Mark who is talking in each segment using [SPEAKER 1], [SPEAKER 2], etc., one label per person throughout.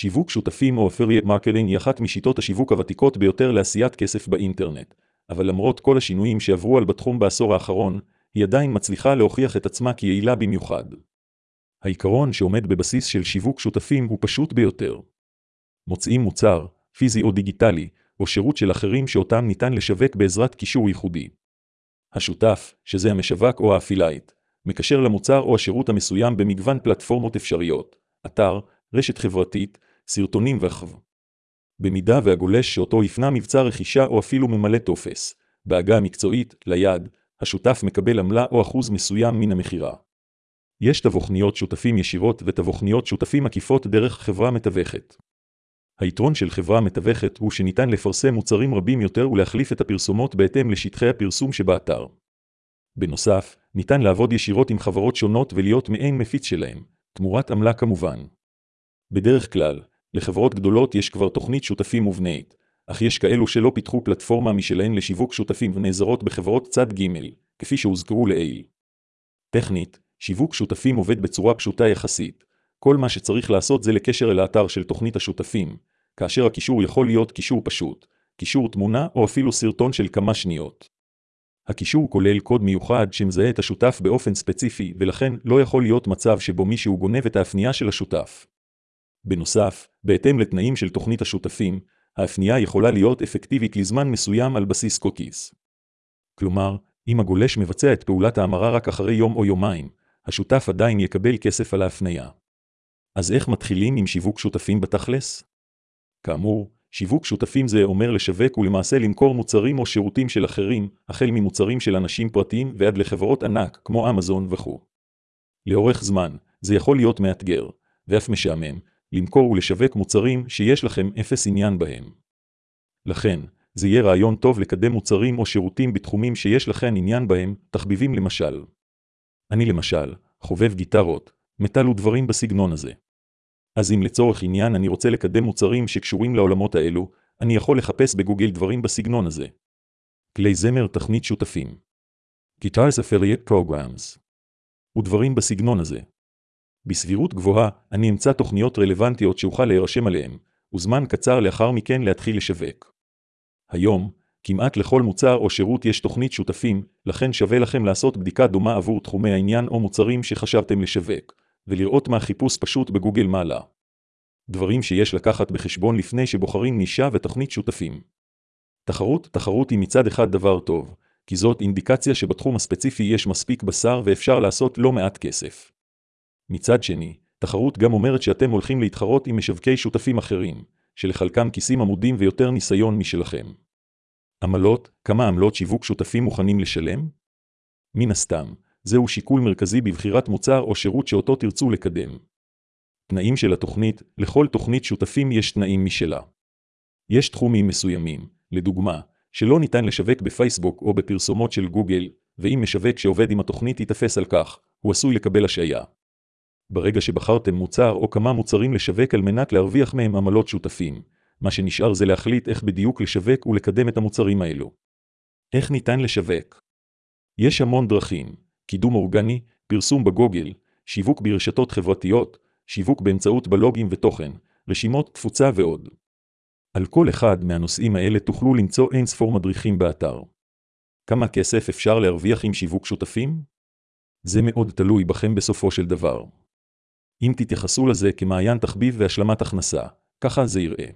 [SPEAKER 1] שיווק שותפים או affiliate marketing היא אחת משיטות השיווק הוותיקות ביותר לעשיית כסף באינטרנט, אבל למרות כל השינויים שעברו על בתחום בעשור האחרון, היא עדיין מצליחה להוכיח את עצמה כיעילה במיוחד. העיקרון שעומד בבסיס של שיווק שותפים הוא פשוט ביותר. מוצאים מוצר, פיזי או דיגיטלי, או שירות של אחרים שאותם ניתן לשווק בעזרת קישור ייחודי. השותף, שזה המשווק או ה affiliate, מקשר למוצר או השירות המסוים במגוון פלטפורמות אפשריות, אתר, רשת חברתית, סרטונים וכו'. במידה והגולש שאותו הפנה מבצע רכישה או אפילו ממלא טופס, בעגה המקצועית, ליד, השותף מקבל עמלה או אחוז מסוים מן המכירה. יש תבוכניות שותפים ישירות ותבוכניות שותפים עקיפות דרך חברה מתווכת. היתרון של חברה מתווכת הוא שניתן לפרסם מוצרים רבים יותר ולהחליף את הפרסומות בהתאם לשטחי הפרסום שבאתר. בנוסף, ניתן לעבוד ישירות עם חברות שונות ולהיות מעין מפיץ שלהם, תמורת עמלה כמובן. בדרך כלל, לחברות גדולות יש כבר תוכנית שותפים מובנית, אך יש כאלו שלא פיתחו פלטפורמה משלהן לשיווק שותפים ונעזרות בחברות צד ג', כפי שהוזכרו לעיל. טכנית, שיווק שותפים עובד בצורה פשוטה יחסית. כל מה שצריך לעשות זה לקשר אל האתר של תוכנית השותפים, כאשר הקישור יכול להיות קישור פשוט, קישור תמונה או אפילו סרטון של כמה שניות. הקישור כולל קוד מיוחד שמזהה את השותף באופן ספציפי, ולכן לא יכול להיות מצב שבו מישהו גונב את ההפניה של השותף. בנוסף, בהתאם לתנאים של תוכנית השותפים, ההפניה יכולה להיות אפקטיבית לזמן מסוים על בסיס קוקיס. כלומר, אם הגולש מבצע את פעולת ההמרה רק אחרי יום או יומיים, השותף עדיין יקבל כסף על ההפניה. אז איך מתחילים עם שיווק שותפים בתכלס? כאמור, שיווק שותפים זה אומר לשווק ולמעשה למכור מוצרים או שירותים של אחרים, החל ממוצרים של אנשים פרטיים ועד לחברות ענק כמו אמזון וכו'. לאורך זמן, זה יכול להיות מאתגר, ואף משעמם, למכור ולשווק מוצרים שיש לכם אפס עניין בהם. לכן, זה יהיה רעיון טוב לקדם מוצרים או שירותים בתחומים שיש לכם עניין בהם, תחביבים למשל. אני למשל, חובב גיטרות, מטל ודברים בסגנון הזה. אז אם לצורך עניין אני רוצה לקדם מוצרים שקשורים לעולמות האלו, אני יכול לחפש בגוגל דברים בסגנון הזה. כלי זמר תכנית שותפים. Guitars Affiliate Programs. ודברים בסגנון הזה. בסבירות גבוהה, אני אמצא תוכניות רלוונטיות שאוכל להירשם עליהן, וזמן קצר לאחר מכן להתחיל לשווק. היום, כמעט לכל מוצר או שירות יש תוכנית שותפים, לכן שווה לכם לעשות בדיקה דומה עבור תחומי העניין או מוצרים שחשבתם לשווק, ולראות מה חיפוש פשוט בגוגל מעלה. דברים שיש לקחת בחשבון לפני שבוחרים נישה ותוכנית שותפים. תחרות, תחרות היא מצד אחד דבר טוב, כי זאת אינדיקציה שבתחום הספציפי יש מספיק בשר ואפשר לעשות לא מעט כסף. מצד שני, תחרות גם אומרת שאתם הולכים להתחרות עם משווקי שותפים אחרים, שלחלקם כיסים עמודים ויותר ניסיון משלכם. עמלות, כמה עמלות שיווק שותפים מוכנים לשלם? מן הסתם, זהו שיקול מרכזי בבחירת מוצר או שירות שאותו תרצו לקדם. תנאים של התוכנית, לכל תוכנית שותפים יש תנאים משלה. יש תחומים מסוימים, לדוגמה, שלא ניתן לשווק בפייסבוק או בפרסומות של גוגל, ואם משווק שעובד עם התוכנית ייתפס על כך, הוא עשוי לקבל השעיה. ברגע שבחרתם מוצר או כמה מוצרים לשווק על מנת להרוויח מהם עמלות שותפים, מה שנשאר זה להחליט איך בדיוק לשווק ולקדם את המוצרים האלו. איך ניתן לשווק? יש המון דרכים, קידום אורגני, פרסום בגוגל, שיווק ברשתות חברתיות, שיווק באמצעות בלוגים ותוכן, רשימות תפוצה ועוד. על כל אחד מהנושאים האלה תוכלו למצוא אין ספור מדריכים באתר. כמה כסף אפשר להרוויח עם שיווק שותפים? זה מאוד תלוי בכם בסופו של דבר. אם תתייחסו לזה כמעיין תחביב והשלמת הכנסה, ככה זה יראה.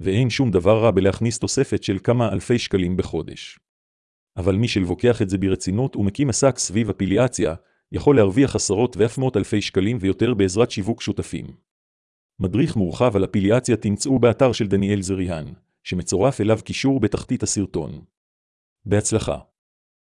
[SPEAKER 1] ואין שום דבר רע בלהכניס תוספת של כמה אלפי שקלים בחודש. אבל מי שלוקח את זה ברצינות ומקים עסק סביב אפיליאציה, יכול להרוויח עשרות ואף מאות אלפי שקלים ויותר בעזרת שיווק שותפים. מדריך מורחב על אפיליאציה תמצאו באתר של דניאל זריהן, שמצורף אליו קישור בתחתית הסרטון. בהצלחה.